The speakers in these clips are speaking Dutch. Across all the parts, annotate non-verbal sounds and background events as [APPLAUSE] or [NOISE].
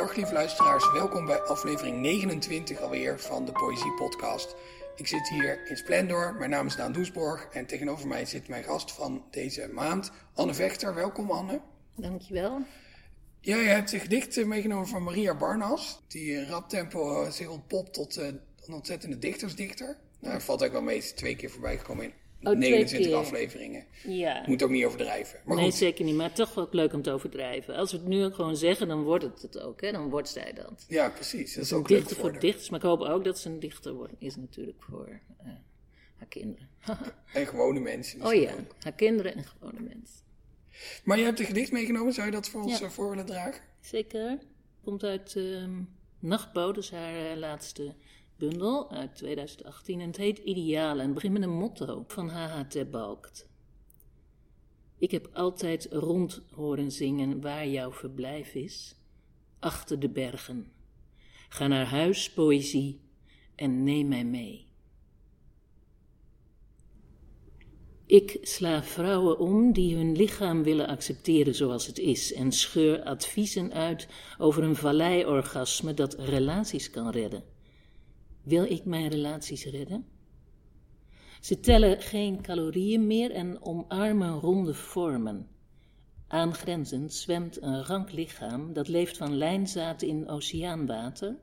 Dag lieve luisteraars, welkom bij aflevering 29 alweer van de Poëzie Podcast. Ik zit hier in Splendor, mijn naam is Daan Doesborg en tegenover mij zit mijn gast van deze maand, Anne Vechter. Welkom Anne. Dankjewel. Ja, je hebt een gedicht meegenomen van Maria Barnas, die in rap tempo uh, zich ontpopt tot uh, een ontzettende dichtersdichter. Nou, valt ook wel mee, is twee keer voorbij gekomen in Oh, 29 afleveringen. Ja. Moet ook niet overdrijven. Maar nee, goed. zeker niet. Maar toch ook leuk om te overdrijven. Als we het nu gewoon zeggen, dan wordt het het ook. Hè? Dan wordt zij dat. Ja, precies. Dat is ook leuk dichter voor dichters. Maar ik hoop ook dat ze een dichter wordt. Is natuurlijk voor eh, haar kinderen. [LAUGHS] En gewone mensen. oh ja, ook. haar kinderen en gewone mensen. Maar je hebt een gedicht meegenomen, zou je dat voor ons eh, voor willen dragen? Zeker. Komt uit Nachtbouw, dus haar eh, laatste bundel uit 2018. En het heet Idealen. En begint met een motto van H.H. ter Balkt. Ik heb altijd rond horen zingen waar jouw verblijf is. Achter de bergen. Ga naar huis, poëzie, en neem mij mee. Ik sla vrouwen om die hun lichaam willen accepteren zoals het is en scheur adviezen uit over een valleiorgasme dat relaties kan redden. Wil ik mijn relaties redden? Ze tellen geen calorieën meer en omarmen ronde vormen. Aangrenzend zwemt een rank lichaam dat leeft van lijnzaad in oceaanwater.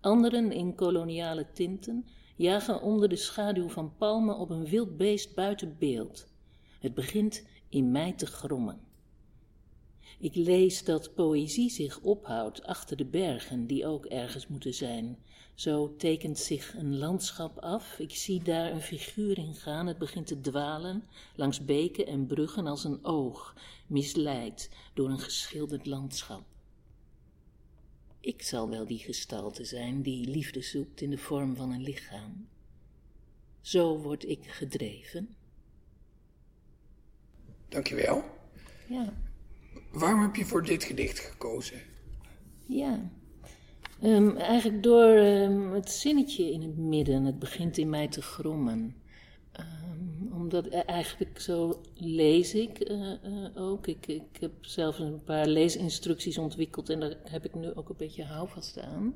Anderen in koloniale tinten jagen onder de schaduw van palmen op een wild beest buiten beeld. Het begint in mij te grommen. Ik lees dat poëzie zich ophoudt achter de bergen, die ook ergens moeten zijn. Zo tekent zich een landschap af. Ik zie daar een figuur in gaan. Het begint te dwalen langs beken en bruggen als een oog, misleid door een geschilderd landschap. Ik zal wel die gestalte zijn die liefde zoekt in de vorm van een lichaam. Zo word ik gedreven. Dankjewel. Ja. Waarom heb je voor dit gedicht gekozen? Ja. Ehm, eigenlijk door ehm, het zinnetje in het midden. Het begint in mij te grommen. Ehm, omdat e- eigenlijk zo lees ik eh, eh, ook. Ik, ik heb zelf een paar leesinstructies ontwikkeld en daar heb ik nu ook een beetje houvast aan.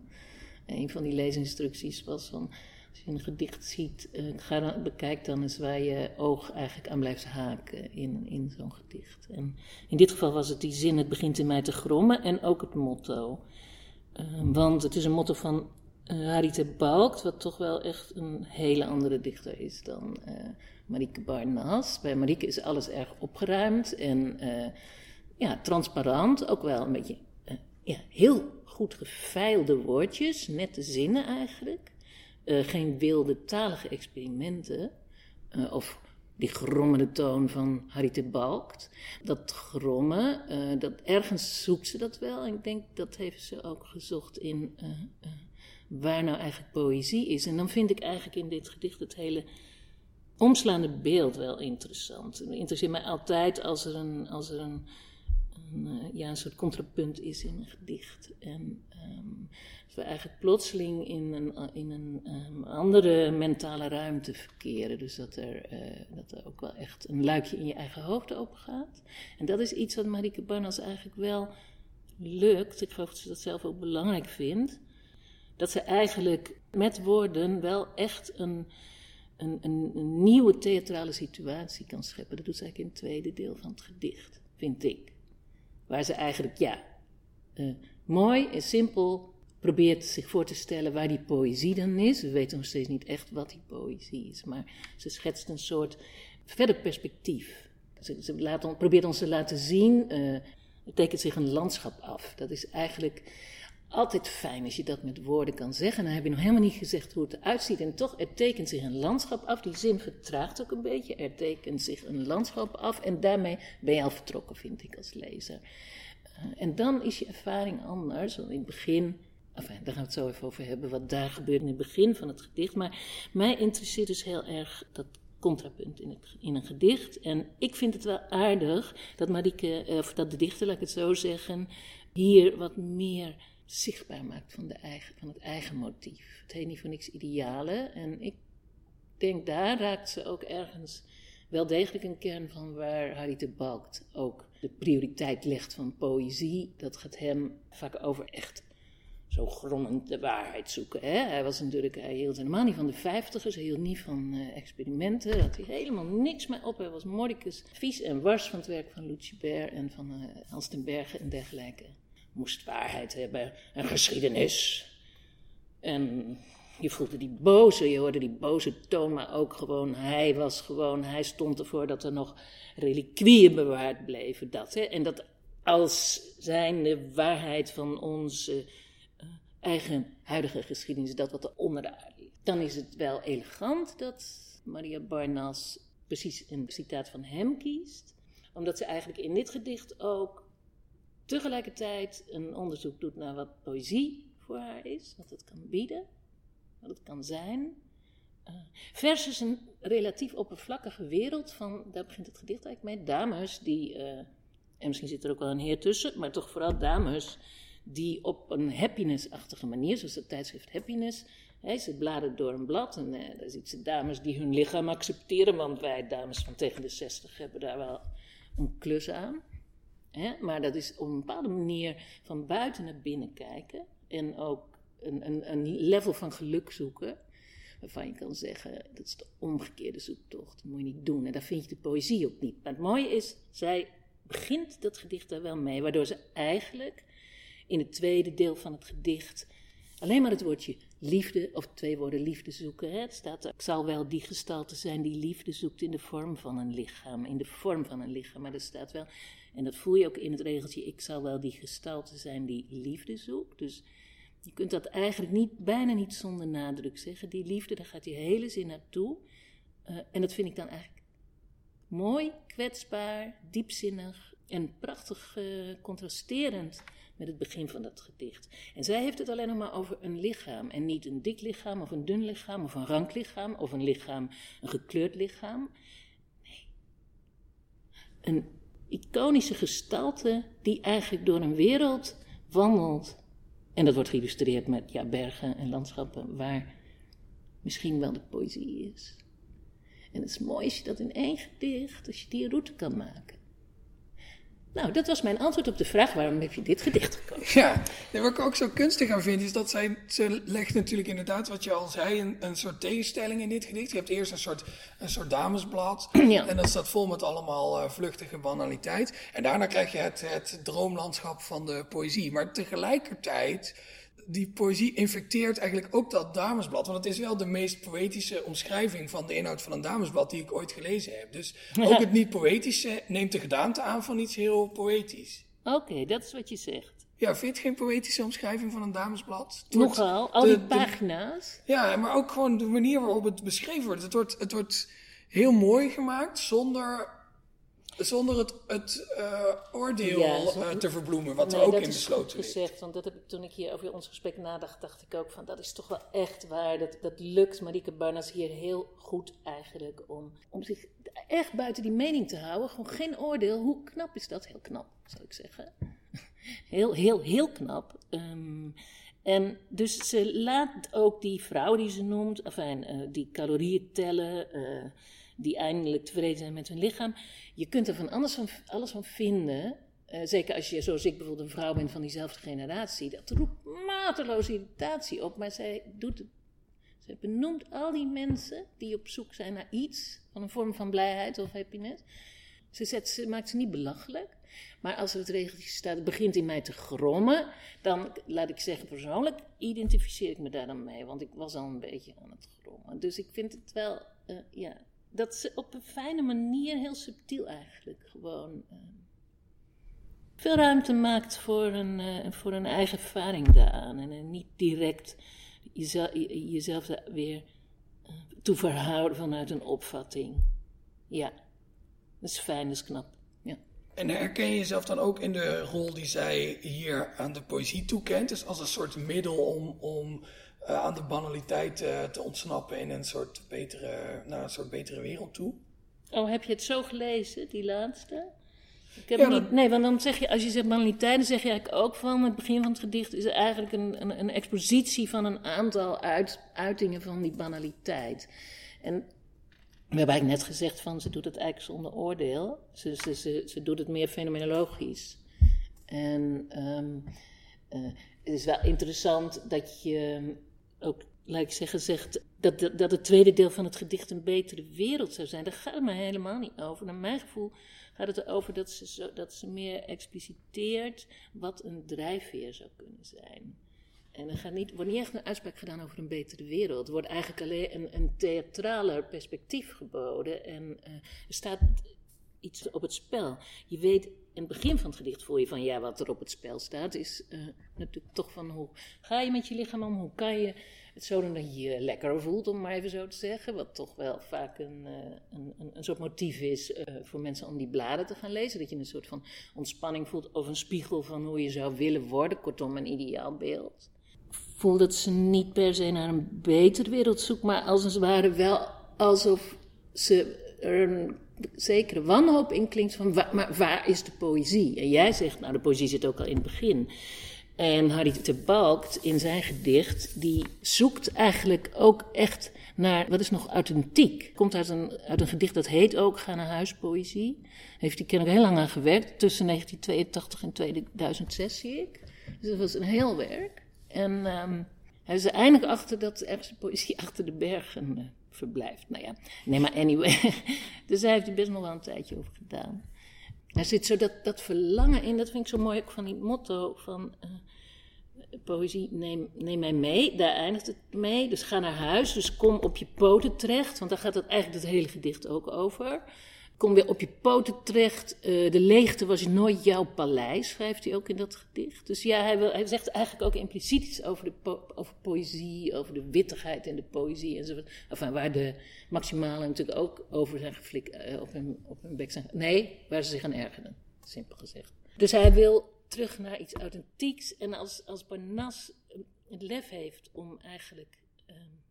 Een van die leesinstructies was van, als je een gedicht ziet, eh, dan, bekijk dan eens waar je oog eigenlijk aan blijft haken in, in zo'n gedicht. En in dit geval was het die zin, het begint in mij te grommen en ook het motto. Eh, want het is een motto van Harry ter Balkt, wat toch wel echt een hele andere dichter is dan uh, Marieke Barnas. Bij Marieke is alles erg opgeruimd en ja, transparant, ook wel een beetje ja, heel goed gefeilde woordjes, nette zinnen eigenlijk. Uh, geen wilde talige experimenten uh, of die grommende toon van Harry ter Balkt. Dat grommen, uh, dat ergens zoekt ze dat wel. En ik denk dat heeft ze ook gezocht in waar nou eigenlijk poëzie is. En dan vind ik eigenlijk in dit gedicht het hele omslaande beeld wel interessant. Het interesseert mij altijd als er een, als er een, ja, een soort contrapunt is in een gedicht. En um, dat we eigenlijk plotseling in een, in een um, andere mentale ruimte verkeren. Dus dat er, uh, dat er ook wel echt een luikje in je eigen hoofd open gaat. En dat is iets wat Marieke Barnas eigenlijk wel lukt. Ik geloof dat ze dat zelf ook belangrijk vindt. Dat ze eigenlijk met woorden wel echt een, een, een, nieuwe theatrale situatie kan scheppen. Dat doet ze eigenlijk in het tweede deel van het gedicht, vind ik. Waar ze eigenlijk, ja, uh, mooi en simpel probeert zich voor te stellen waar die poëzie dan is. We weten nog steeds niet echt wat die poëzie is, maar ze schetst een soort verder perspectief. Ze, laat, probeert ons te laten zien, uh, er tekent zich een landschap af. Dat is eigenlijk altijd fijn als je dat met woorden kan zeggen. Dan heb je nog helemaal niet gezegd hoe het eruit ziet. En toch, er tekent zich een landschap af. Die zin vertraagt ook een beetje. Er tekent zich een landschap af. En daarmee ben je al vertrokken, vind ik als lezer. Uh, en dan is je ervaring anders. Want in het begin Enfin, daar gaan we het zo even over hebben, wat daar gebeurt in het begin van het gedicht. Maar mij interesseert dus heel erg dat contrapunt in, het, in een gedicht. En ik vind het wel aardig dat Marieke, of dat de dichter, laat ik het zo zeggen, hier wat meer zichtbaar maakt van, de eigen, van het eigen motief. Het heet niet voor niks idealen. En ik denk, daar raakt ze ook ergens wel degelijk een kern van waar Harry de Balkt ook de prioriteit legt van poëzie. Dat gaat hem vaak over echt zo grommend de waarheid zoeken. Hè? Hij was natuurlijk, hij hield helemaal niet van de vijftigers, hij hield niet van uh, experimenten, daar had hij helemaal niks mee op. Hij was mordicus, vies en wars van het werk van Lucibert en van uh, Hans ten Berge en dergelijke. Moest waarheid hebben, een geschiedenis. En je voelde die boze, je hoorde die boze toon, maar ook gewoon, hij was gewoon, hij stond ervoor dat er nog reliquieën bewaard bleven. Dat, hè? En dat als zijn de waarheid van onze uh, eigen huidige geschiedenis, dat wat er onder de aarde ligt. Dan is het wel elegant dat Maria Barnas precies een citaat van hem kiest, omdat ze eigenlijk in dit gedicht ook tegelijkertijd een onderzoek doet naar wat poëzie voor haar is, wat het kan bieden wat het kan zijn. Uh, versus een relatief oppervlakkige wereld van, daar begint het gedicht eigenlijk mee, dames die, uh, en misschien zit er ook wel een heer tussen, maar toch vooral dames die op een happiness-achtige manier, zoals het tijdschrift Happiness, hè, ze bladeren door een blad en uh, daar ziet ze dames die hun lichaam accepteren, want wij dames van tegen de 60 hebben daar wel een klus aan. Hè? Maar dat is op een bepaalde manier van buiten naar binnen kijken en ook een, een, een level van geluk zoeken. Waarvan je kan zeggen, dat is de omgekeerde zoektocht. Dat moet je niet doen. En daar vind je de poëzie ook niet. Maar het mooie is, zij begint dat gedicht daar wel mee. Waardoor ze eigenlijk in het tweede deel van het gedicht alleen maar het woordje liefde, of twee woorden liefde zoeken. Hè? Het staat ik zal wel die gestalte zijn die liefde zoekt in de vorm van een lichaam. In de vorm van een lichaam, maar er staat wel, en dat voel je ook in het regeltje, ik zal wel die gestalte zijn die liefde zoekt. Dus je kunt dat eigenlijk niet, bijna niet zonder nadruk zeggen. Die liefde, daar gaat die hele zin naartoe. Uh, en dat vind ik dan eigenlijk mooi, kwetsbaar, diepzinnig en prachtig uh, contrasterend met het begin van dat gedicht. En zij heeft het alleen nog maar over een lichaam. En niet een dik lichaam of een dun lichaam of een rank lichaam of een lichaam, een gekleurd lichaam. Nee. Een iconische gestalte die eigenlijk door een wereld wandelt en dat wordt geïllustreerd met ja, bergen en landschappen waar misschien wel de poëzie is. En het is mooi als je dat in één gedicht, als je die route kan maken. Nou, dat was mijn antwoord op de vraag: waarom heb je dit gedicht gekozen? Ja, wat ik ook zo kunstig aan vind, is dat zij, ze legt natuurlijk inderdaad, wat je al zei, een, een soort tegenstelling in dit gedicht. Je hebt eerst een soort, een soort damesblad, [CLEARS THROAT] ja. en dat staat vol met allemaal uh, vluchtige banaliteit. En daarna krijg je het, het droomlandschap van de poëzie. Maar tegelijkertijd die poëzie infecteert eigenlijk ook dat damesblad. Want het is wel de meest poëtische omschrijving van de inhoud van een damesblad die ik ooit gelezen heb. Dus [LAUGHS] ook het niet-poëtische neemt de gedaante aan van iets heel poëtisch. Oké, dat is wat je zegt. Ja, vind je het geen poëtische omschrijving van een damesblad? Nogal, al die pagina's. ja, maar ook gewoon de manier waarop het beschreven wordt. Het wordt, het wordt heel mooi gemaakt zonder zonder het, het uh, oordeel uh, te verbloemen, wat nee, er ook in besloten is. gezegd, want dat heb ik, toen ik hier over ons gesprek nadacht, dacht ik ook van dat is toch wel echt waar. Dat, dat lukt Marieke Barnas hier heel goed eigenlijk om, om zich echt buiten die mening te houden. Gewoon geen oordeel. Hoe knap is dat? Heel knap, zou ik zeggen. [LAUGHS] Heel, heel, heel knap. Um, en dus ze laat ook die vrouw die ze noemt, enfin, uh, die calorieën tellen die eindelijk tevreden zijn met hun lichaam. Je kunt er van alles van, alles van vinden. Uh, zeker als je, zoals ik bijvoorbeeld, een vrouw bent van diezelfde generatie. Dat roept mateloze irritatie op. Maar zij doet het. Benoemt al die mensen die op zoek zijn naar iets. Van een vorm van blijheid of happiness. Ze, zet, ze maakt ze niet belachelijk. Maar als er het regeltje staat, het begint in mij te grommen. Dan, laat ik zeggen persoonlijk, identificeer ik me daar dan mee. Want ik was al een beetje aan het grommen. Dus ik vind het wel, uh, ja, dat ze op een fijne manier, heel subtiel eigenlijk, gewoon uh, veel ruimte maakt voor een, uh, voor een eigen ervaring daaraan. En uh, niet direct jezelf, jezelf weer toe verhouden vanuit een opvatting. Ja, dat is fijn, dat is knap. Ja. En herken je jezelf dan ook in de rol die zij hier aan de poëzie toekent? Dus als een soort middel om, om uh, aan de banaliteit uh, te ontsnappen in een soort, betere, naar een soort betere wereld toe. Oh, heb je het zo gelezen, die laatste? Ik heb ja, niet, nee, want dan zeg je, als je zegt banaliteit, dan zeg je eigenlijk ook van het begin van het gedicht is eigenlijk een, een, een expositie van een aantal uit, uitingen van die banaliteit. En We hebben eigenlijk net gezegd van ze doet het eigenlijk zonder oordeel. Ze, ze, ze, ze doet het meer fenomenologisch. En ehm, eh, het is wel interessant dat je ook, ik zeggen, zegt dat, dat, dat, het tweede deel van het gedicht een betere wereld zou zijn. Daar gaat het me helemaal niet over. Naar mijn gevoel gaat het erover dat ze, zo, dat ze meer expliciteert wat een drijfveer zou kunnen zijn. En er gaat niet, wordt niet echt een uitspraak gedaan over een betere wereld. Er wordt eigenlijk alleen een, een theatraler perspectief geboden. En uh, er staat iets op het spel. Je weet, in het begin van het gedicht voel je van ja, wat er op het spel staat, is uh, natuurlijk toch van hoe ga je met je lichaam om? Hoe kan je het zo doen dat je je lekker voelt, om maar even zo te zeggen. Wat toch wel vaak een, uh, een, een, een, soort motief is uh, voor mensen om die bladen te gaan lezen. Dat je een soort van ontspanning voelt of een spiegel van hoe je zou willen worden. Kortom, een ideaal beeld voel dat ze niet per se naar een betere wereld zoekt, maar als het ware wel alsof ze er een zekere wanhoop in klinkt van, waar, maar waar is de poëzie? En jij zegt, nou de poëzie zit ook al in het begin. En Harry te Balkt in zijn gedicht, die zoekt eigenlijk ook echt naar, wat is nog authentiek? Komt uit een, uit een gedicht dat heet ook Ga naar huis poëzie. Heeft hij kennelijk heel lang aan gewerkt, tussen 1982 en 2006 zie ik. Dus dat was een heel werk. En um, hij is er eindelijk achter dat ergens de poëzie [LAUGHS] achter de bergen uh, verblijft. Nou ja, nee, maar anyway. Dus hij heeft er best nog wel een tijdje over gedaan. Er zit zo dat, dat verlangen in, dat vind ik zo mooi ook van die motto van uh, poëzie, neem, neem mij mee. Daar eindigt het mee. Dus ga naar huis, dus kom op je poten terecht, want daar gaat het eigenlijk het hele gedicht ook over. Kom weer op je poten terecht. Uh, de leegte was nooit jouw paleis, schrijft hij ook in dat gedicht. Dus ja, hij, wil, hij zegt eigenlijk ook impliciet iets over, de over poëzie, over de wittigheid in de poëzie enzovoort. Enfin, waar de maximalen natuurlijk ook over zijn geflikt, uh, op, hun, op hun bek zijn. Nee, waar ze zich aan ergeren, simpel gezegd. Dus hij wil terug naar iets authentieks. En als, als Barnas het lef heeft om eigenlijk. Um,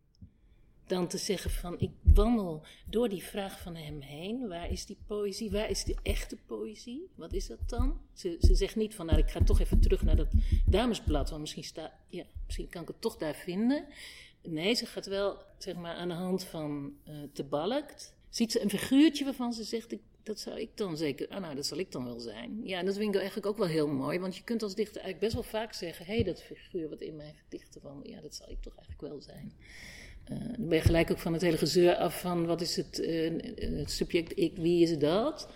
dan te zeggen van ik wandel door die vraag van hem heen. Waar is die poëzie? Waar is de echte poëzie? Wat is dat dan? Ze, ze zegt niet van nou ik ga toch even terug naar dat damesblad, want misschien, sta, ja, misschien kan ik het toch daar vinden. Nee, ze gaat wel zeg maar aan de hand van uh, te balkt. Ziet ze een figuurtje waarvan ze zegt ik, dat zou ik dan zeker, ah nou dat zal ik dan wel zijn. Ja, en dat vind ik eigenlijk ook wel heel mooi, want je kunt als dichter eigenlijk best wel vaak zeggen, hé hey, dat figuur wat in mijn gedichten van, ja dat zal ik toch eigenlijk wel zijn. Uh, dan ben je gelijk ook van het hele gezeur af van wat is het, uh, het subject ik, wie is dat?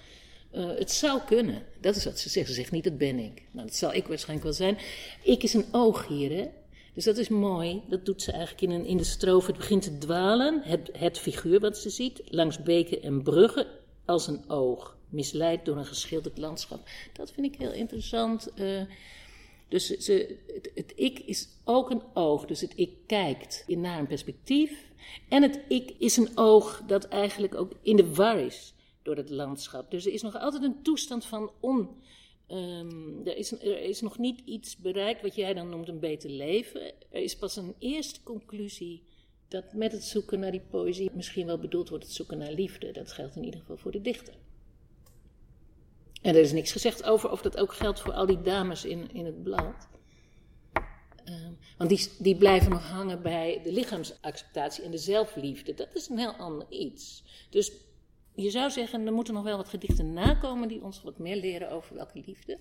Uh, het zou kunnen. Dat is wat ze zegt. Ze zegt niet, dat ben ik. Nou, dat zal ik waarschijnlijk wel zijn. Ik is een oog hier, hè. Dus dat is mooi. Dat doet ze eigenlijk in, een, in de strofe. Het begint te dwalen. Het, het figuur wat ze ziet. Langs beken en bruggen als een oog. Misleid door een geschilderd landschap. Dat vind ik heel interessant. Dus ze, het, ik is ook een oog. Dus het ik kijkt in naar een perspectief. En het ik is een oog dat eigenlijk ook in de war is door het landschap. Dus er is nog altijd een toestand van on. Um, er, is, er is nog niet iets bereikt wat jij dan noemt een beter leven. Er is pas een eerste conclusie dat met het zoeken naar die poëzie misschien wel bedoeld wordt het zoeken naar liefde. Dat geldt in ieder geval voor de dichter. En er is niks gezegd over of dat ook geldt voor al die dames in, in het blad. Um, want die, die blijven nog hangen bij de lichaamsacceptatie en de zelfliefde. Dat is een heel ander iets. Dus je zou zeggen, er moeten nog wel wat gedichten nakomen die ons wat meer leren over welke liefde.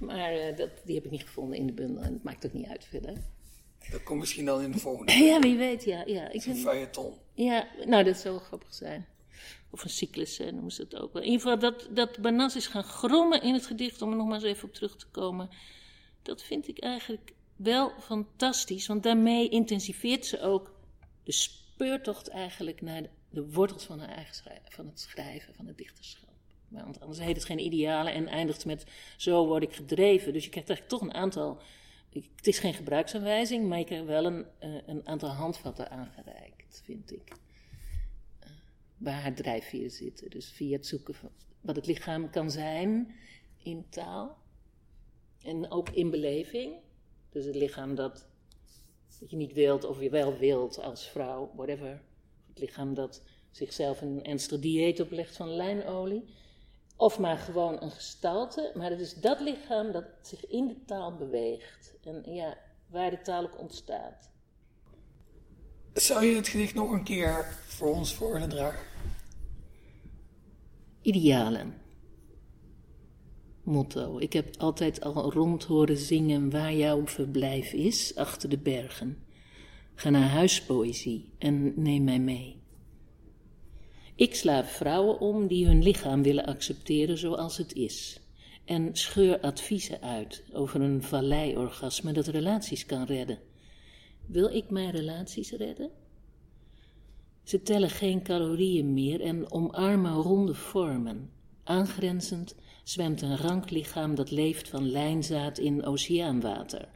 Maar uh, dat, die heb ik niet gevonden in de bundel en het maakt ook niet uit verder. Dat komt misschien dan in de volgende. [LAUGHS] Ja, wie weet, ja. ja. Ik een feuilleton. Ja, nou, dat zou wel grappig zijn. Of een cyclus noemen ze het ook wel. In ieder geval dat, dat Banas is gaan grommen in het gedicht, om er nog maar eens even op terug te komen. Dat vind ik eigenlijk wel fantastisch, want daarmee intensiveert ze ook de speurtocht eigenlijk naar de, wortels van, haar eigen schrijven, van het schrijven, van het dichterschap. Want anders heet het geen idealen en eindigt met zo word ik gedreven. Dus je krijgt eigenlijk toch een aantal. Het is geen gebruiksaanwijzing, maar je krijgt wel een, eh, een aantal handvatten aangereikt, vind ik waar haar drijfveren zitten. Dus via het zoeken van wat het lichaam kan zijn in taal. En ook in beleving. Dus het lichaam dat, dat je niet wilt of je wel wilt als vrouw, whatever. Het lichaam dat zichzelf een ernstig dieet oplegt van lijnolie. Of maar gewoon een gestalte. Maar het is dat lichaam dat zich in de taal beweegt. En ja, waar de taal ook ontstaat. Zou je het gedicht nog een keer voor ons voor willen dragen? Idealen. Motto. Ik heb altijd al rond horen zingen waar jouw verblijf is, achter de bergen. Ga naar huispoëzie en neem mij mee. Ik sla vrouwen om die hun lichaam willen accepteren zoals het is. En scheur adviezen uit over een valleiorgasme dat relaties kan redden. Wil ik mijn relaties redden? Ze tellen geen calorieën meer en omarmen ronde vormen. Aangrenzend zwemt een rank lichaam dat leeft van lijnzaad in oceaanwater.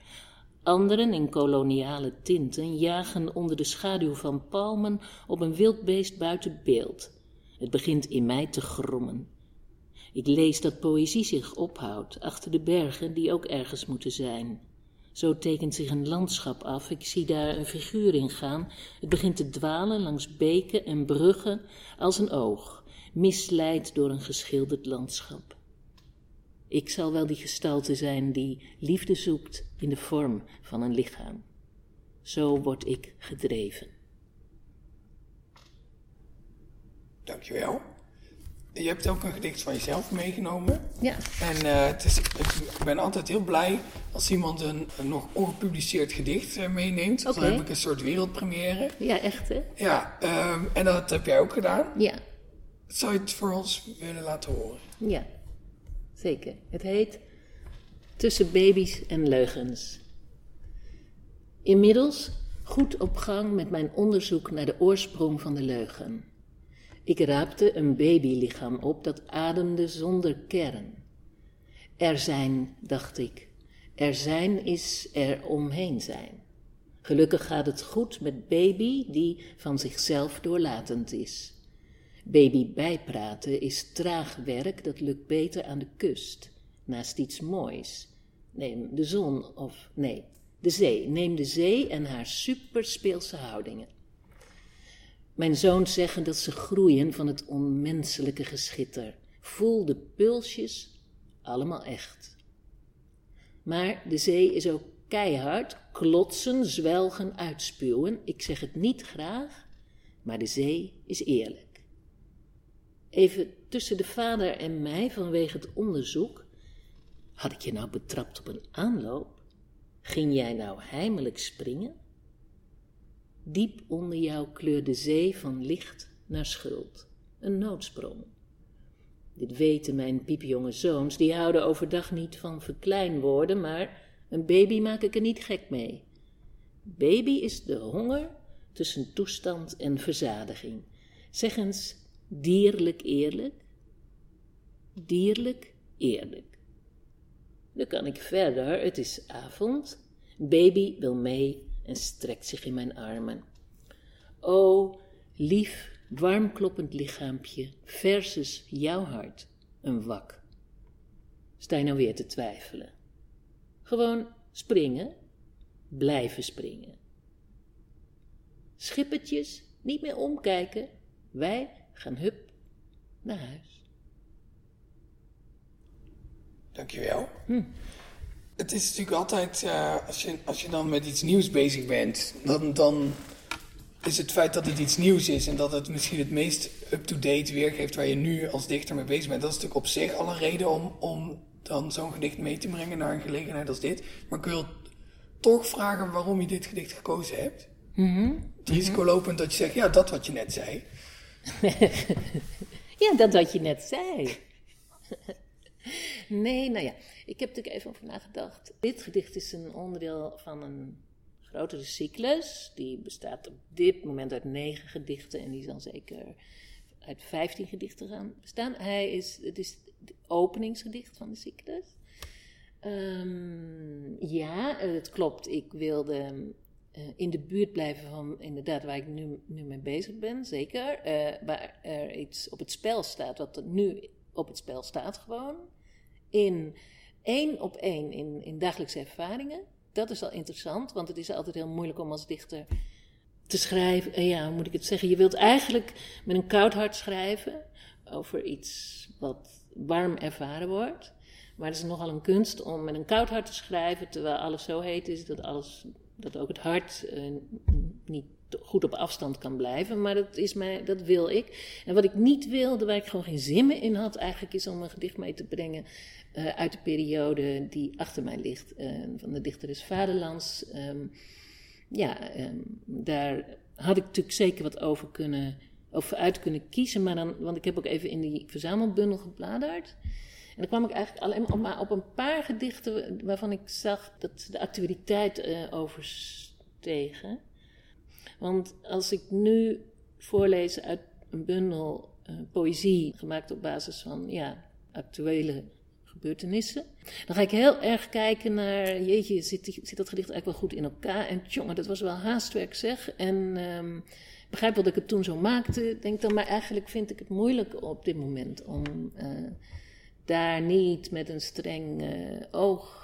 Anderen in koloniale tinten jagen onder de schaduw van palmen op een wild beest buiten beeld. Het begint in mij te grommen. Ik lees dat poëzie zich ophoudt achter de bergen die ook ergens moeten zijn. Zo tekent zich een landschap af, ik zie daar een figuur in gaan. Het begint te dwalen langs beken en bruggen als een oog, misleid door een geschilderd landschap. Ik zal wel die gestalte zijn die liefde zoekt in de vorm van een lichaam. Zo word ik gedreven. Dankjewel. Je hebt ook een gedicht van jezelf meegenomen. Ja. En uh, het is, ik ben altijd heel blij als iemand een, een nog ongepubliceerd gedicht uh, meeneemt. Oké. Dan heb ik een soort wereldpremière. Ja, echt hè? Ja, um, en dat heb jij ook gedaan. Ja. Zou je het voor ons willen laten horen? Ja, zeker. Het heet Tussen baby's en leugens. Inmiddels goed op gang met mijn onderzoek naar de oorsprong van de leugen. Ik raapte een babylichaam op dat ademde zonder kern. Er zijn, dacht ik, er zijn is er omheen zijn. Gelukkig gaat het goed met baby die van zichzelf doorlatend is. Baby bijpraten is traag werk, dat lukt beter aan de kust, naast iets moois. Neem de zon of nee, de zee. Neem de zee en haar superspeelse houdingen. Mijn zoons zeggen dat ze groeien van het onmenselijke geschitter. Voel de pulsjes, allemaal echt. Maar de zee is ook keihard, klotsen, zwelgen, uitspuwen. Ik zeg het niet graag, maar de zee is eerlijk. Even tussen de vader en mij vanwege het onderzoek. Had ik je nou betrapt op een aanloop? Ging jij nou heimelijk springen? Diep onder jou kleurde zee van licht naar schuld. Een noodsprong. Dit weten mijn piepjonge zoons, die houden overdag niet van verkleinwoorden, maar een baby maak ik er niet gek mee. Baby is de honger tussen toestand en verzadiging. Zeg eens dierlijk eerlijk. Dierlijk eerlijk. Nu kan ik verder, het is avond. Baby wil mee en strekt zich in mijn armen. O, lief, warm kloppend lichaampje versus jouw hart, een wak. Sta je nou weer te twijfelen? Gewoon springen, blijven springen. Schippertjes, niet meer omkijken, wij gaan hup naar huis. Dankjewel. Hm. Het is natuurlijk altijd, uh, als, je, als je dan met iets nieuws bezig bent, dan, dan is het feit dat het iets nieuws is en dat het misschien het meest up-to-date weergeeft waar je nu als dichter mee bezig bent, dat is natuurlijk op zich al een reden om, om dan zo'n gedicht mee te brengen naar een gelegenheid als dit. Maar ik wil toch vragen waarom je dit gedicht gekozen hebt. Mm -hmm. Het risico lopend dat je zegt, ja, dat wat je net zei. [LAUGHS] ja, dat wat je net zei. [LAUGHS] nee, nou ja, ik heb natuurlijk even over nagedacht. Dit gedicht is een onderdeel van een grotere cyclus. Die bestaat op dit moment uit negen gedichten en die zal zeker uit vijftien gedichten gaan bestaan. Hij is, het is het openingsgedicht van de cyclus. Um, ja, het klopt. Ik wilde uh, in de buurt blijven van inderdaad waar ik nu, nu mee bezig ben, zeker. Uh, waar er iets op het spel staat, wat er nu op het spel staat gewoon. In één op één in, in dagelijkse ervaringen. Dat is al interessant, want het is altijd heel moeilijk om als dichter te schrijven. Uh, ja, hoe moet ik het zeggen? Je wilt eigenlijk met een koud hart schrijven over iets wat warm ervaren wordt. Maar het is nogal een kunst om met een koud hart te schrijven, terwijl alles zo heet is dat, alles, dat ook het hart uh, niet goed op afstand kan blijven. Maar dat, is mij, dat wil ik. En wat ik niet wilde, waar ik gewoon geen zin meer in had, eigenlijk is om een gedicht mee te brengen uh, uit de periode die achter mij ligt, uh, van de dichter des Vaderlands. Um, ja, um, daar had ik natuurlijk zeker wat over kunnen, over uit kunnen kiezen. Maar dan, want ik heb ook even in die verzamelbundel gebladerd. En dan kwam ik eigenlijk alleen maar op een paar gedichten waarvan ik zag dat de actualiteit uh, overstegen. Want als ik nu voorlees uit een bundel uh, poëzie, gemaakt op basis van ja, actuele gebeurtenissen, dan ga ik heel erg kijken naar, jeetje, zit, zit dat gedicht eigenlijk wel goed in elkaar? En tjonge, dat was wel haastwerk zeg. En um, begrijp wel dat ik het toen zo maakte. Denk dan, maar eigenlijk vind ik het moeilijk op dit moment om uh, daar niet met een streng uh, oog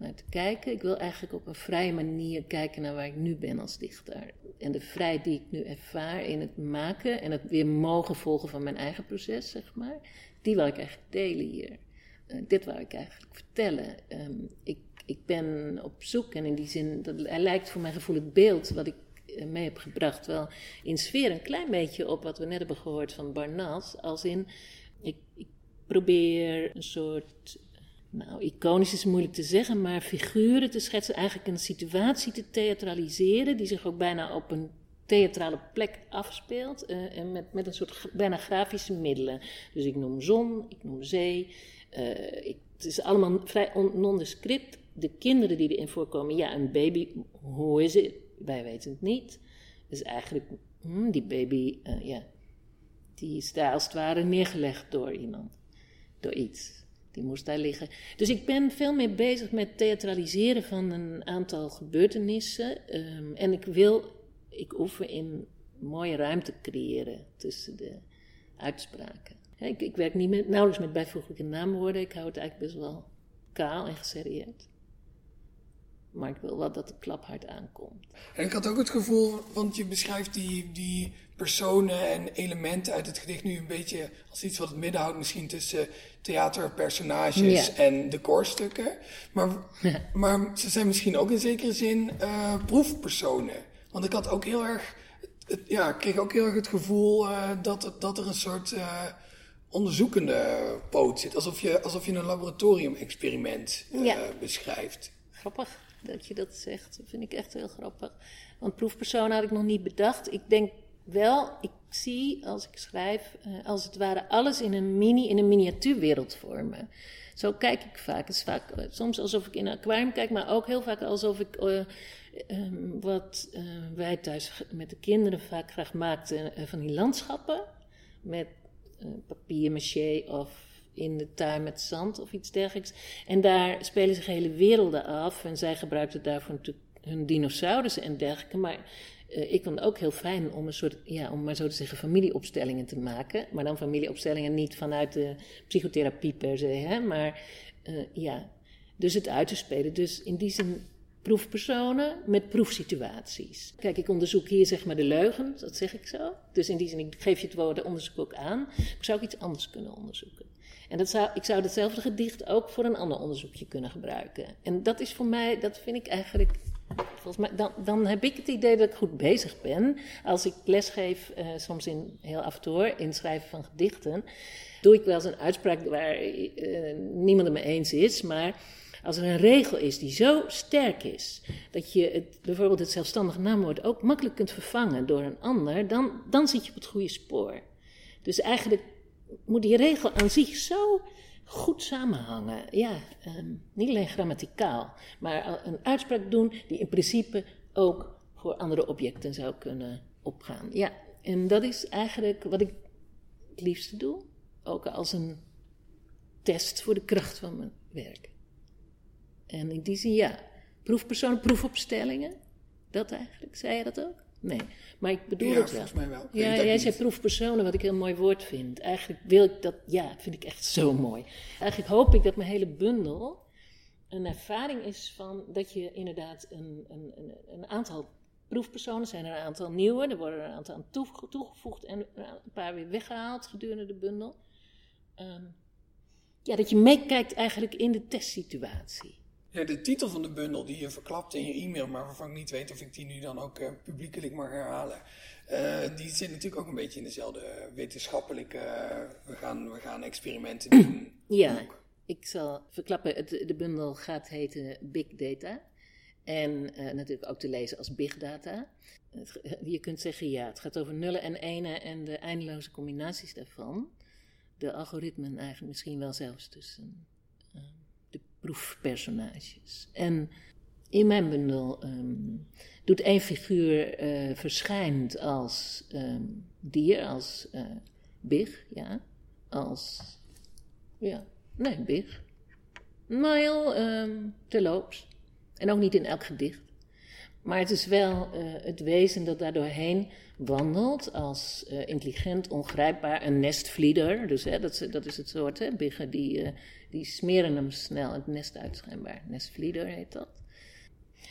naar te kijken. Ik wil eigenlijk op een vrije manier kijken naar waar ik nu ben als dichter. En de vrijheid die ik nu ervaar in het maken en het weer mogen volgen van mijn eigen proces, zeg maar, die wil ik eigenlijk delen hier. Uh, dit wil ik eigenlijk vertellen. Um, ik, ik ben op zoek en in die zin, dat, hij lijkt voor mijn gevoel het beeld wat ik uh, mee heb gebracht wel in sfeer een klein beetje op wat we net hebben gehoord van Barnas. Als in, ik, ik probeer een soort nou, iconisch is moeilijk te zeggen, maar figuren te schetsen, eigenlijk een situatie te theatraliseren, die zich ook bijna op een theatrale plek afspeelt, uh, en met, met een soort bijna grafische middelen. Dus ik noem zon, ik noem zee, ik, het is allemaal vrij nondescript. De kinderen die erin voorkomen, ja, een baby, hoe is het? Wij weten het niet. Dus eigenlijk, hmm, die baby, uh, ja, die is daar als het ware neergelegd door iemand, door iets. Die moest daar liggen. Dus ik ben veel meer bezig met theatraliseren van een aantal gebeurtenissen. Um, en ik wil, ik oefen in mooie ruimte creëren tussen de uitspraken. Ik, ik werk niet met, nauwelijks met bijvoeglijke naamwoorden. Ik hou het eigenlijk best wel kaal en geserieerd. Maar ik wil wel dat de klap hard aankomt. En ik had ook het gevoel, want je beschrijft die, die personen en elementen uit het gedicht nu een beetje als iets wat het midden houdt, misschien tussen theaterpersonages ja. en decorstukken. Maar, ja. maar ze zijn misschien ook in zekere zin uh, proefpersonen. Want ik had ook heel erg, het, ja, ik kreeg ook heel erg het gevoel uh, dat, dat er een soort uh, onderzoekende poot zit. Alsof je, alsof je een laboratorium-experiment ja. beschrijft. Grappig dat je dat zegt. Dat vind ik echt heel grappig. Want proefpersonen had ik nog niet bedacht. Ik denk wel, ik zie als ik schrijf, uh, als het ware alles in een mini, in een miniatuurwereld vormen. Zo kijk ik vaak. Het is vaak uh, soms alsof ik in een aquarium kijk, maar ook heel vaak alsof ik uh, um, wat wij thuis met de kinderen vaak graag maakten van die landschappen met papier maché of in de tuin met zand of iets dergelijks. En daar spelen zich hele werelden af. En zij gebruikten daarvoor natuurlijk hun dinosaurussen en dergelijke. Maar uh, ik vond het ook heel fijn om een soort, ja, om maar zo te zeggen, familieopstellingen te maken. Maar dan familieopstellingen niet vanuit de psychotherapie per se, hè, maar uh, ja, dus het uit te spelen. Dus in die zin proefpersonen met proefsituaties. Kijk, ik onderzoek hier zeg maar de leugen, dat zeg ik zo. Dus in die zin, ik geef je het woord onderzoek ook aan. Ik zou ook iets anders kunnen onderzoeken. En dat zou, ik zou hetzelfde gedicht ook voor een ander onderzoekje kunnen gebruiken. En dat is voor mij, dat vind ik eigenlijk Volgens mij, dan, dan heb ik het idee dat ik goed bezig ben. Als ik lesgeef, uh, soms in, heel af en toe in schrijven van gedichten, doe ik wel eens een uitspraak waar uh, niemand het mee eens is. Maar als er een regel is die zo sterk is, dat je het, bijvoorbeeld het zelfstandig naamwoord ook makkelijk kunt vervangen door een ander, dan, dan zit je op het goede spoor. Dus eigenlijk moet die regel aan zich zo goed samenhangen. Ja, um, niet alleen grammaticaal, maar een uitspraak doen die in principe ook voor andere objecten zou kunnen opgaan. Ja, en dat is eigenlijk wat ik het liefste doe, ook als een test voor de kracht van mijn werk. En in die zin, ja, proefpersonen, proefopstellingen, dat eigenlijk, zei je dat ook? Nee, maar ik bedoel ja, het wel. volgens mij wel. Ja, jij zei proefpersonen, wat ik een heel mooi woord vind. Eigenlijk wil ik dat, ja, vind ik echt zo mooi. Eigenlijk hoop ik dat mijn hele bundel een ervaring is van dat je inderdaad een, een, een, een aantal proefpersonen, zijn er een aantal nieuwe, er worden er een aantal aan toegevoegd en een paar weer weggehaald gedurende de bundel. Um, ja, dat je meekijkt eigenlijk in de testsituatie. Ja, de titel van de bundel die je verklapt in je e-mail, maar waarvan ik niet weet of ik die nu dan ook uh, publiekelijk mag herhalen. Uh, die zit natuurlijk ook een beetje in dezelfde wetenschappelijke. we, gaan, we gaan experimenten doen. [CLEARS THROAT] Ja, ik zal verklappen. Het, de bundel gaat heten Big Data. En natuurlijk ook te lezen als Big Data. je kunt zeggen ja, het gaat over nullen en enen en de eindeloze combinaties daarvan. De algoritmen eigenlijk misschien wel zelfs tussen de proefpersonages. En in mijn bundel um, doet één figuur uh, verschijnt als um, dier, als uh, big, ja. Als, ja, nee, big. Maar heel um, terloops. En ook niet in elk gedicht. Maar het is wel uh, het wezen dat daar doorheen wandelt als uh, intelligent, ongrijpbaar, een nestvlieder. Dus hè, dat, dat, is het soort, hè, biggen die, uh, die smeren hem snel het nest uit schijnbaar. Nestvlieder heet dat.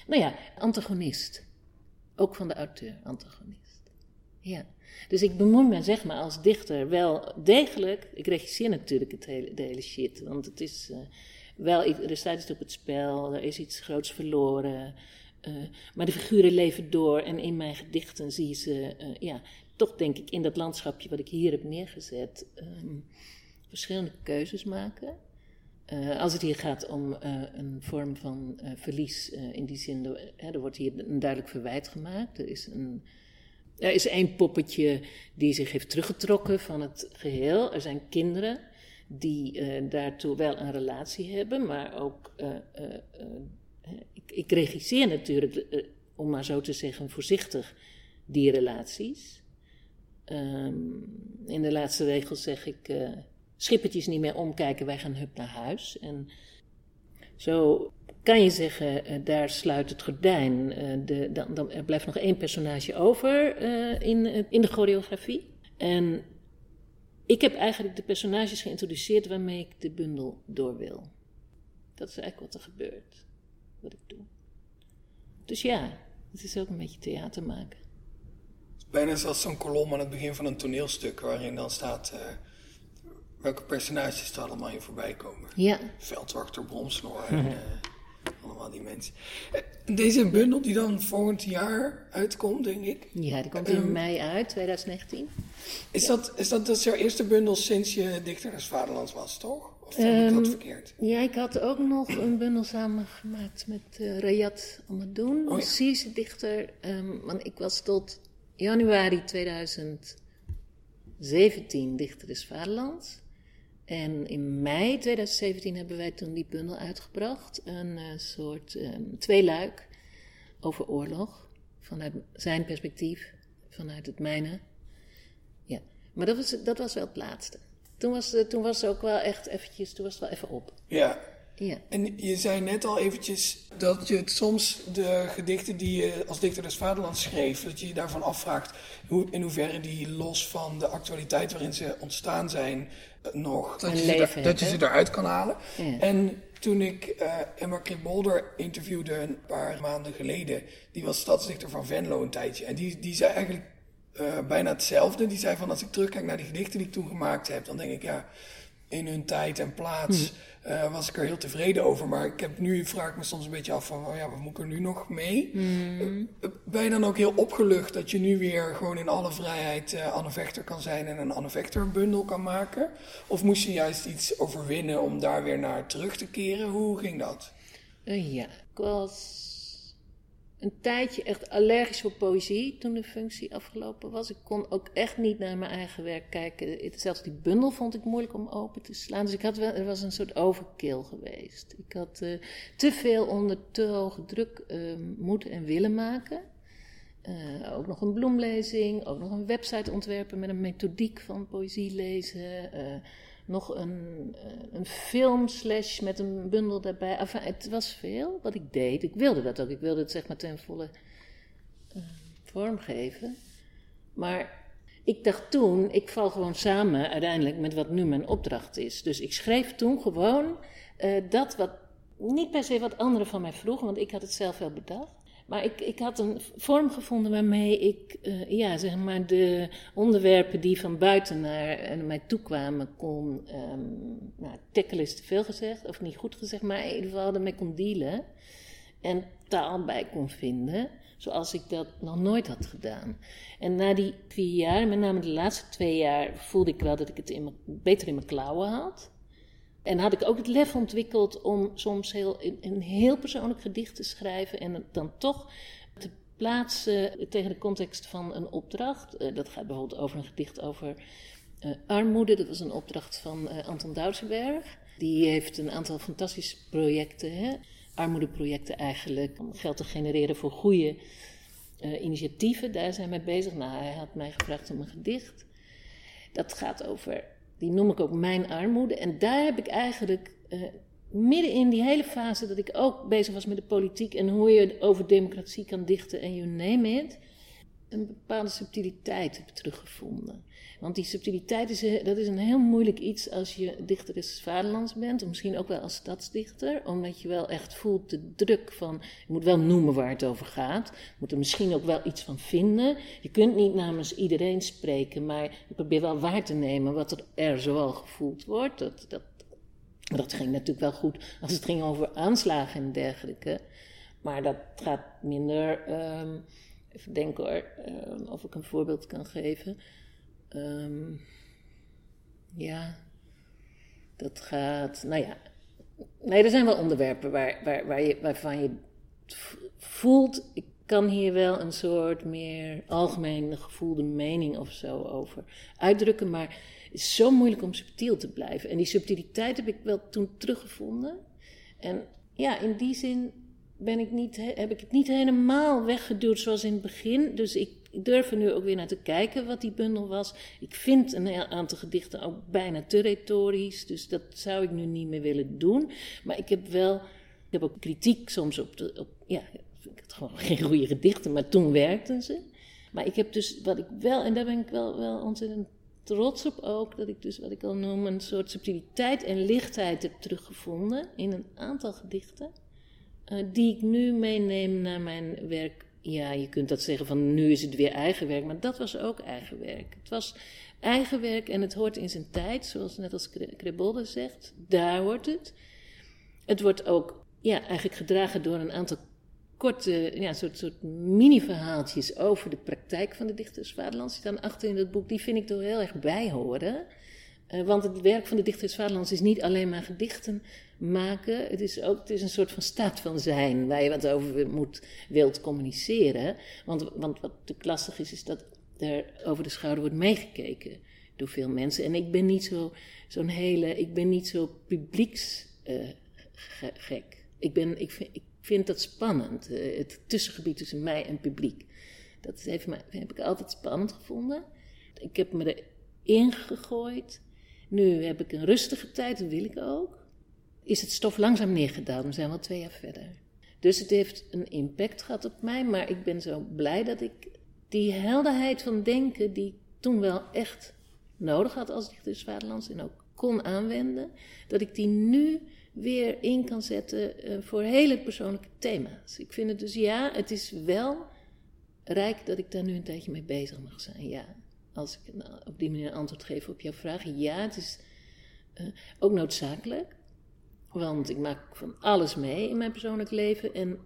Nou ja, antagonist. Ook van de auteur, antagonist. Ja. Dus ik bemoei me, zeg maar, als dichter wel degelijk. Ik regisseer natuurlijk het hele, de hele shit, want het is wel. Er staat iets op het spel, er is iets groots verloren. Uh, maar de figuren leven door en in mijn gedichten zie je ze, uh, ja, toch denk ik in dat landschapje wat ik hier heb neergezet, um, verschillende keuzes maken. Uh, als het hier gaat om een vorm van verlies, in die zin, er wordt hier een duidelijk verwijt gemaakt. Er is een. Er is één poppetje die zich heeft teruggetrokken van het geheel. Er zijn kinderen die daartoe wel een relatie hebben, maar ook ik, ik regisseer natuurlijk, eh, om maar zo te zeggen, voorzichtig die relaties. Um, in de laatste regels zeg ik: uh, schippertjes niet meer omkijken, wij gaan hup naar huis. En zo kan je zeggen, uh, daar sluit het gordijn. De, dan, dan, er blijft nog één personage over in, in de choreografie. En ik heb eigenlijk de personages geïntroduceerd waarmee ik de bundel door wil. Dat is eigenlijk wat er gebeurt wat ik doe. Dus ja, het is ook een beetje theater maken. Bijna zoals zo'n kolom aan het begin van een toneelstuk, waarin dan staat uh, welke personages er allemaal in voorbij komen. Ja. Veldwachter, Bromsnor en uh, [LAUGHS] allemaal die mensen. Eh, deze bundel die dan volgend jaar uitkomt, denk ik. Ja, die komt in um, mei uit, 2019. Is, ja. dat, is dat, dat is jouw eerste bundel sinds je dichter des vaderlands was, toch? Of heb ik dat verkeerd? Ja, ik had ook nog een bundel samengemaakt met uh, Rayat Amadoun, oh, ja. Syrische dichter. Um, want ik was tot januari 2017 dichter des vaderlands. En in mei 2017 hebben wij toen die bundel uitgebracht. Een uh, soort um, tweeluik over oorlog. Vanuit zijn perspectief, vanuit het mijne. Ja, maar dat was, dat was wel het laatste. Toen was, toen was ook wel echt eventjes, toen was het wel even op. Ja. Ja. En je zei net al eventjes dat je het soms de gedichten die je als dichter des vaderlands schreef, dat je je daarvan afvraagt hoe, in hoeverre die los van de actualiteit waarin ze ontstaan zijn, nog, dat, je, leven, ze, dat je ze eruit kan halen. Ja. En toen ik uh, Emma Bolder interviewde een paar maanden geleden, die was stadsdichter van Venlo een tijdje. En die, die zei eigenlijk uh, bijna hetzelfde. Die zei van als ik terugkijk naar die gedichten die ik toen gemaakt heb, dan denk ik ja, in hun tijd en plaats mm. uh, was ik er heel tevreden over. Maar ik heb nu vraag ik me soms een beetje af van oh ja, wat moet ik er nu nog mee? Mm. Uh, ben je dan ook heel opgelucht dat je nu weer gewoon in alle vrijheid uh, Anne Vechter kan zijn en een Anne Vechter bundel kan maken? Of moest je juist iets overwinnen om daar weer naar terug te keren? Hoe ging dat? ja, ik was een tijdje echt allergisch voor poëzie toen de functie afgelopen was. Ik kon ook echt niet naar mijn eigen werk kijken. Zelfs die bundel vond ik moeilijk om open te slaan. Dus ik had er was een soort overkill geweest. Ik had uh, te veel onder te hoge druk uh, moeten en willen maken. Uh, ook nog een bloemlezing, ook nog een website ontwerpen met een methodiek van poëzie lezen nog een, eh, een film slash met een bundel daarbij. Het was veel wat ik deed. Ik wilde dat ook. Ik wilde het zeg maar ten volle uh, vormgeven. Maar ik dacht toen, ik val gewoon samen uiteindelijk met wat nu mijn opdracht is. Dus ik schreef toen gewoon uh, dat wat, niet per se wat anderen van mij vroegen, want ik had het zelf wel bedacht. Maar ik, ik had een vorm gevonden waarmee ik uh, ja, zeg maar de onderwerpen die van buiten naar, naar mij toe kwamen kon um, nou, tackelen is te veel gezegd, of niet goed gezegd, maar in ieder geval ermee kon dealen. En taal bij kon vinden, zoals ik dat nog nooit had gedaan. En na die vier jaar, met name de laatste twee jaar, voelde ik wel dat ik het in beter in mijn klauwen had. En had ik ook het lef ontwikkeld om soms heel, een heel persoonlijk gedicht te schrijven en dan toch te plaatsen tegen de context van een opdracht. Eh, dat gaat bijvoorbeeld over een gedicht over uh, armoede. Dat was een opdracht van uh, Anton Doutsenberg. Die heeft een aantal fantastische projecten, hè? armoedeprojecten eigenlijk, om geld te genereren voor goede initiatieven. Daar zijn we mee bezig. Nou, hij had mij gevraagd om een gedicht. Dat gaat over die noem ik ook mijn armoede. En daar heb ik eigenlijk uh, midden in die hele fase dat ik ook bezig was met de politiek en hoe je over democratie kan dichten en you name it, een bepaalde subtiliteit heb teruggevonden. Want die subtiliteit is, dat is een heel moeilijk iets als je dichter des vaderlands bent, of misschien ook wel als stadsdichter, omdat je wel echt voelt de druk van, je moet wel noemen waar het over gaat, je moet er misschien ook wel iets van vinden. Je kunt niet namens iedereen spreken, maar je probeert wel waar te nemen wat er, er zoal gevoeld wordt. Dat, dat, dat ging natuurlijk wel goed als het ging over aanslagen en dergelijke, maar dat gaat minder. Um, even denken hoor, um, of ik een voorbeeld kan geven. Um, ja, dat gaat. Nou ja. Nee, er zijn wel onderwerpen waar, waar, waar je, waarvan je voelt. Ik kan hier wel een soort meer algemeen gevoelde mening of zo over uitdrukken. Maar het is zo moeilijk om subtiel te blijven. En die subtiliteit heb ik wel toen teruggevonden. En ja, in die zin ben ik niet, heb ik het niet helemaal weggeduwd zoals in het begin. Dus ik durf er nu ook weer naar te kijken wat die bundel was. Ik vind een aantal gedichten ook bijna te retorisch. Dus dat zou ik nu niet meer willen doen. Maar ik heb wel. Ik heb ook kritiek soms op de. Op, ja, ik had gewoon [LAUGHS] geen goede gedichten, maar toen werkten ze. Maar ik heb dus wat ik wel, en daar ben ik wel, wel ontzettend trots op ook, dat ik dus wat ik al noem een soort subtiliteit en lichtheid heb teruggevonden in een aantal gedichten. Uh, die ik nu meeneem naar mijn werk ja, je kunt dat zeggen van nu is het weer eigen werk, maar dat was ook eigen werk. Het was eigen werk en het hoort in zijn tijd, zoals net als Krebolde zegt, daar hoort het. Het wordt ook ja, eigenlijk gedragen door een aantal korte, ja, soort, soort mini-verhaaltjes over de praktijk van de dichters Vaderlands. Die staan achter in het boek, die vind ik er heel erg bij horen. Uh, want het werk van de dichters Vaderlands is niet alleen maar gedichten maken. Het is ook het is een soort van staat van zijn waar je wat over moet, wilt communiceren. Want, want wat natuurlijk lastig is, is dat er over de schouder wordt meegekeken door veel mensen. En ik ben niet zo, zo'n hele, ik ben niet zo publieksgek. Uh, ik, ben, ik, vind, ik vind dat spannend, uh, het tussengebied tussen mij en publiek. Dat heeft mij, heb ik altijd spannend gevonden. Ik heb me erin gegooid. Nu heb ik een rustige tijd, dat wil ik ook is het stof langzaam neergedaald. We zijn wel twee jaar verder. Dus het heeft een impact gehad op mij, maar ik ben zo blij dat ik die helderheid van denken, die ik toen wel echt nodig had als dichter des Vaderlands en ook kon aanwenden, dat ik die nu weer in kan zetten uh, voor hele persoonlijke thema's. Ik vind het dus ja, het is wel rijk dat ik daar nu een tijdje mee bezig mag zijn. Ja, als ik nou, op die manier antwoord geef op jouw vraag, ja, het is uh, ook noodzakelijk. Want ik maak van alles mee in mijn persoonlijk leven. En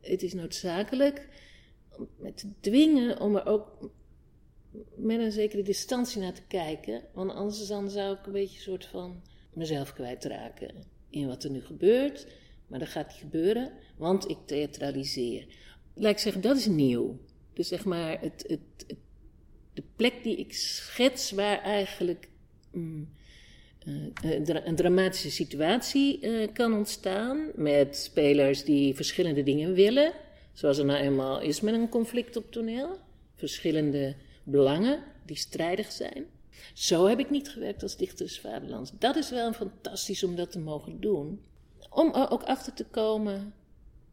het is noodzakelijk om me te dwingen om er ook met een zekere distantie naar te kijken. Want anders dan zou ik een beetje een soort van mezelf kwijtraken in wat er nu gebeurt. Maar dat gaat niet gebeuren, want ik theatraliseer. Laat ik zeggen, dat is nieuw. Dus zeg maar, het, het, de plek die ik schets waar eigenlijk... Mm, uh, een dramatische situatie uh, kan ontstaan met spelers die verschillende dingen willen, zoals er nou eenmaal is met een conflict op toneel. Verschillende belangen die strijdig zijn. Zo heb ik niet gewerkt als dichter des Vaderlands. Dat is wel fantastisch om dat te mogen doen. Om er ook achter te komen,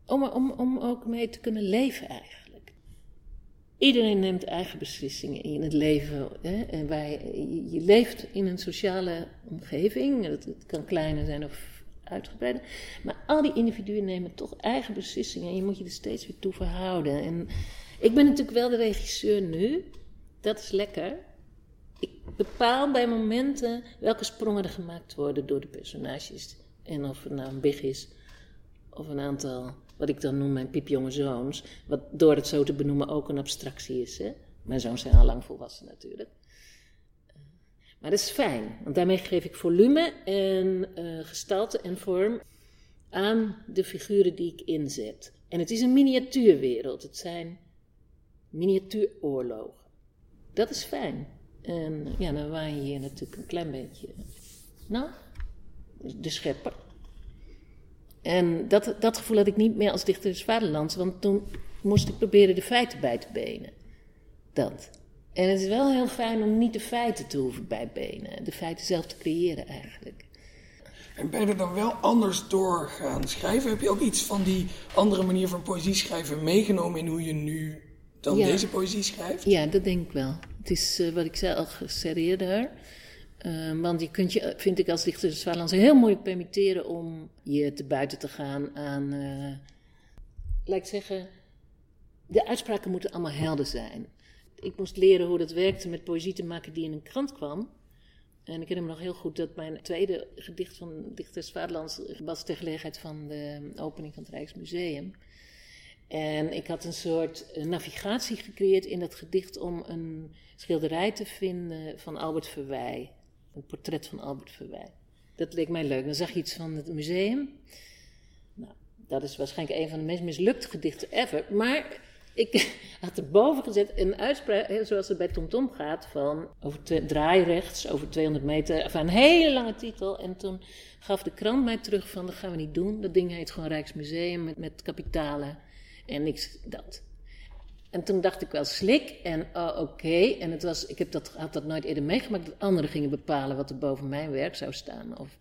om, om, om ook mee te kunnen leven eigenlijk. Iedereen neemt eigen beslissingen in het leven. Hè? En wij, je, leeft in een sociale omgeving. Het, kan kleiner zijn of uitgebreider. Maar al die individuen nemen toch eigen beslissingen en je moet je er steeds weer toe verhouden. En ik ben natuurlijk wel de regisseur nu, dat is lekker. Ik bepaal bij momenten welke sprongen er gemaakt worden door de personages. En of het nou een big is of een aantal, wat ik dan noem mijn piepjonge zoons. Wat door het zo te benoemen ook een abstractie is. Hè? Mijn zoons zijn al lang volwassen natuurlijk. Maar dat is fijn, want daarmee geef ik volume en uh, gestalte en vorm aan de figuren die ik inzet. En het is een miniatuurwereld, het zijn miniatuuroorlogen. Dat is fijn. En ja, dan waai je hier natuurlijk een klein beetje. Nou, de schepper. En dat, dat gevoel had ik niet meer als dichter des vaderlands, want toen moest ik proberen de feiten bij te benen. Dat. En het is wel heel fijn om niet de feiten te hoeven bijbenen, de feiten zelf te creëren eigenlijk. En ben je er dan wel anders door gaan schrijven? Heb je ook iets van die andere manier van poëzie schrijven meegenomen in hoe je nu dan deze poëzie schrijft? Ja, dat denk ik wel. Het is uh, wat ik zei al geserreerder. Uh, want je kunt je, vind ik als dichter des Vaderlands, heel moeilijk permitteren om je te buiten te gaan aan, uh, laat ik zeggen, de uitspraken moeten allemaal helder zijn ik moest leren hoe dat werkte met poëzie te maken die in een krant kwam. En ik herinner me nog heel goed dat mijn tweede gedicht van Dichters Vaderlands was ter gelegenheid van de opening van het Rijksmuseum. En ik had een soort navigatie gecreëerd in dat gedicht om een schilderij te vinden van Albert Verwij. Een portret van Albert Verwij. Dat leek mij leuk. Dan zag je iets van het museum. Nou, dat is waarschijnlijk een van de meest mislukte gedichten ever. Maar ik [LAUGHS] had erboven gezet een uitspraak, zoals het bij TomTom Tom gaat, van over te, draai rechts, over 200 meter, van een hele lange titel. En toen gaf de krant mij terug van, dat gaan we niet doen. Dat ding heet gewoon Rijksmuseum met, met kapitalen en niks dat. En toen dacht ik wel slik en oh, oké. En het was, ik heb dat, had dat nooit eerder meegemaakt, dat anderen gingen bepalen wat er boven mijn werk zou staan. Of,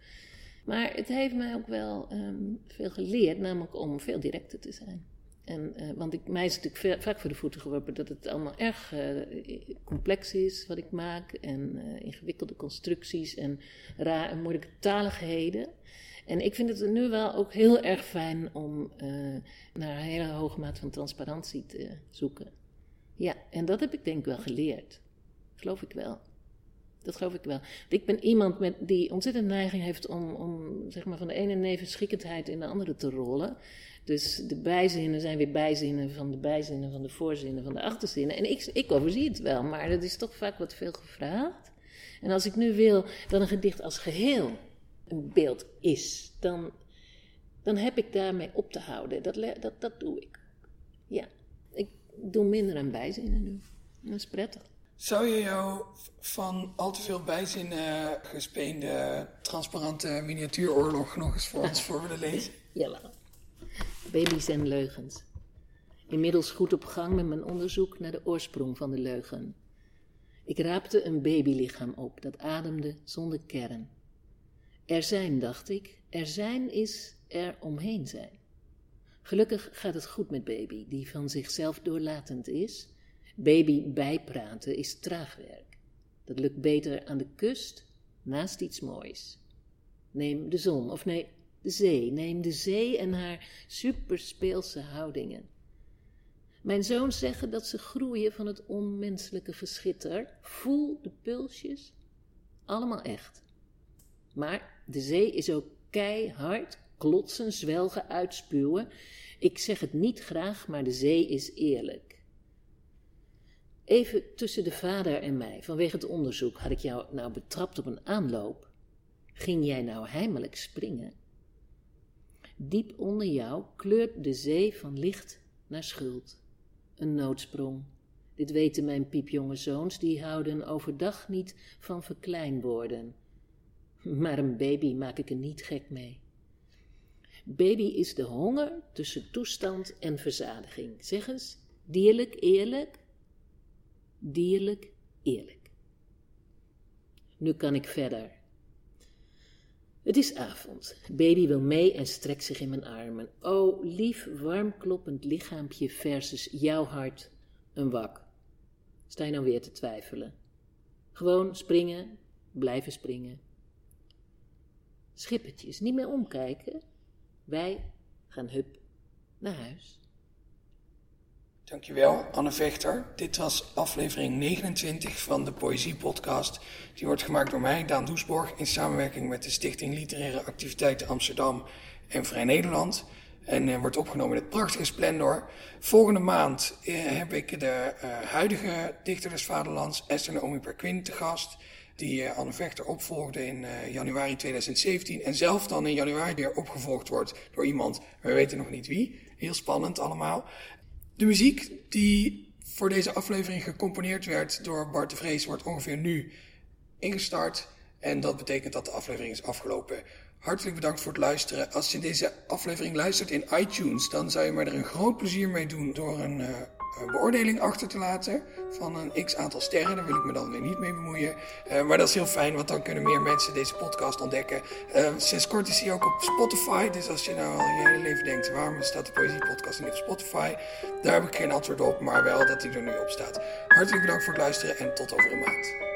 maar het heeft mij ook wel um, veel geleerd, namelijk om veel directer te zijn. En, uh, want ik, mij is natuurlijk vaak voor de voeten geworpen dat het allemaal erg uh, complex is wat ik maak. En uh, ingewikkelde constructies en raar, moeilijke taligheden. En ik vind het nu wel ook heel erg fijn om naar een hele hoge mate van transparantie te zoeken. Ja, en dat heb ik denk ik wel geleerd. Geloof ik wel. Dat geloof ik wel. Ik ben iemand met, die ontzettend neiging heeft om, om zeg maar van de ene nevenschikkendheid in de andere te rollen. Dus de bijzinnen zijn weer bijzinnen van de bijzinnen van de voorzinnen van de achterzinnen. En ik, ik overzie het wel, maar dat is toch vaak wat veel gevraagd. En als ik nu wil dat een gedicht als geheel een beeld is, dan, dan heb ik daarmee op te houden. Dat, dat, dat doe ik. Ja, ik doe minder aan bijzinnen nu. Dat is prettig. Zou je jou van al te veel bijzinnen gespeende transparante miniatuuroorlog nog eens voor ons [LAUGHS] voor willen lezen? Ja, Baby's en leugens. Inmiddels goed op gang met mijn onderzoek naar de oorsprong van de leugen. Ik raapte een babylichaam op dat ademde zonder kern. Er zijn, dacht ik, er zijn is er omheen zijn. Gelukkig gaat het goed met baby, die van zichzelf doorlatend is. Baby bijpraten is traag werk. Dat lukt beter aan de kust, naast iets moois. Neem de zon, of nee, de zee, neem de zee en haar superspeelse houdingen. Mijn zoons zeggen dat ze groeien van het onmenselijke geschitter. Voel de pulsjes, allemaal echt. Maar de zee is ook keihard, klotsen, zwelgen, uitspuwen. Ik zeg het niet graag, maar de zee is eerlijk. Even tussen de vader en mij, vanwege het onderzoek, had ik jou nou betrapt op een aanloop. Ging jij nou heimelijk springen? Diep onder jou kleurt de zee van licht naar schuld. Een noodsprong. Dit weten mijn piepjonge zoons, die houden overdag niet van verklein worden. Maar een baby maak ik er niet gek mee. Baby is de honger tussen toestand en verzadiging. Zeg eens, dierlijk eerlijk? Dierlijk eerlijk. Nu kan ik verder. Het is avond. Baby wil mee en strekt zich in mijn armen. O, lief, warm kloppend lichaampje versus jouw hart, een wak. Sta je nou weer te twijfelen? Gewoon springen, blijven springen. Schippertjes, niet meer omkijken. Wij gaan hup naar huis. Dankjewel, Anne Vechter. Dit was aflevering 29 van de Poëzie Podcast. Die wordt gemaakt door mij, Daan Doesborg, in samenwerking met de Stichting Literaire Activiteiten Amsterdam en Vrij Nederland. En uh, wordt opgenomen in het prachtige Splendor. Volgende maand uh, heb ik de uh, huidige dichter des vaderlands, Esther Naomi Perquin, te gast. Die Anne Vechter opvolgde in januari 2017. En zelf dan in januari weer opgevolgd wordt door iemand, we weten nog niet wie. Heel spannend allemaal. De muziek die voor deze aflevering gecomponeerd werd door Bart de Vrees wordt ongeveer nu ingestart. En dat betekent dat de aflevering is afgelopen. Hartelijk bedankt voor het luisteren. Als je deze aflevering luistert in iTunes, dan zou je me er een groot plezier mee doen door een uh, beoordeling achter te laten van een x aantal sterren. Daar wil ik me dan weer niet mee bemoeien. Uh, maar dat is heel fijn, want dan kunnen meer mensen deze podcast ontdekken. sinds kort is hij ook op Spotify. Dus als je nou al je hele leven denkt, waarom staat de Poëzie-podcast niet op Spotify? Daar heb ik geen antwoord op, maar wel dat hij er nu op staat. Hartelijk bedankt voor het luisteren en tot over een maand.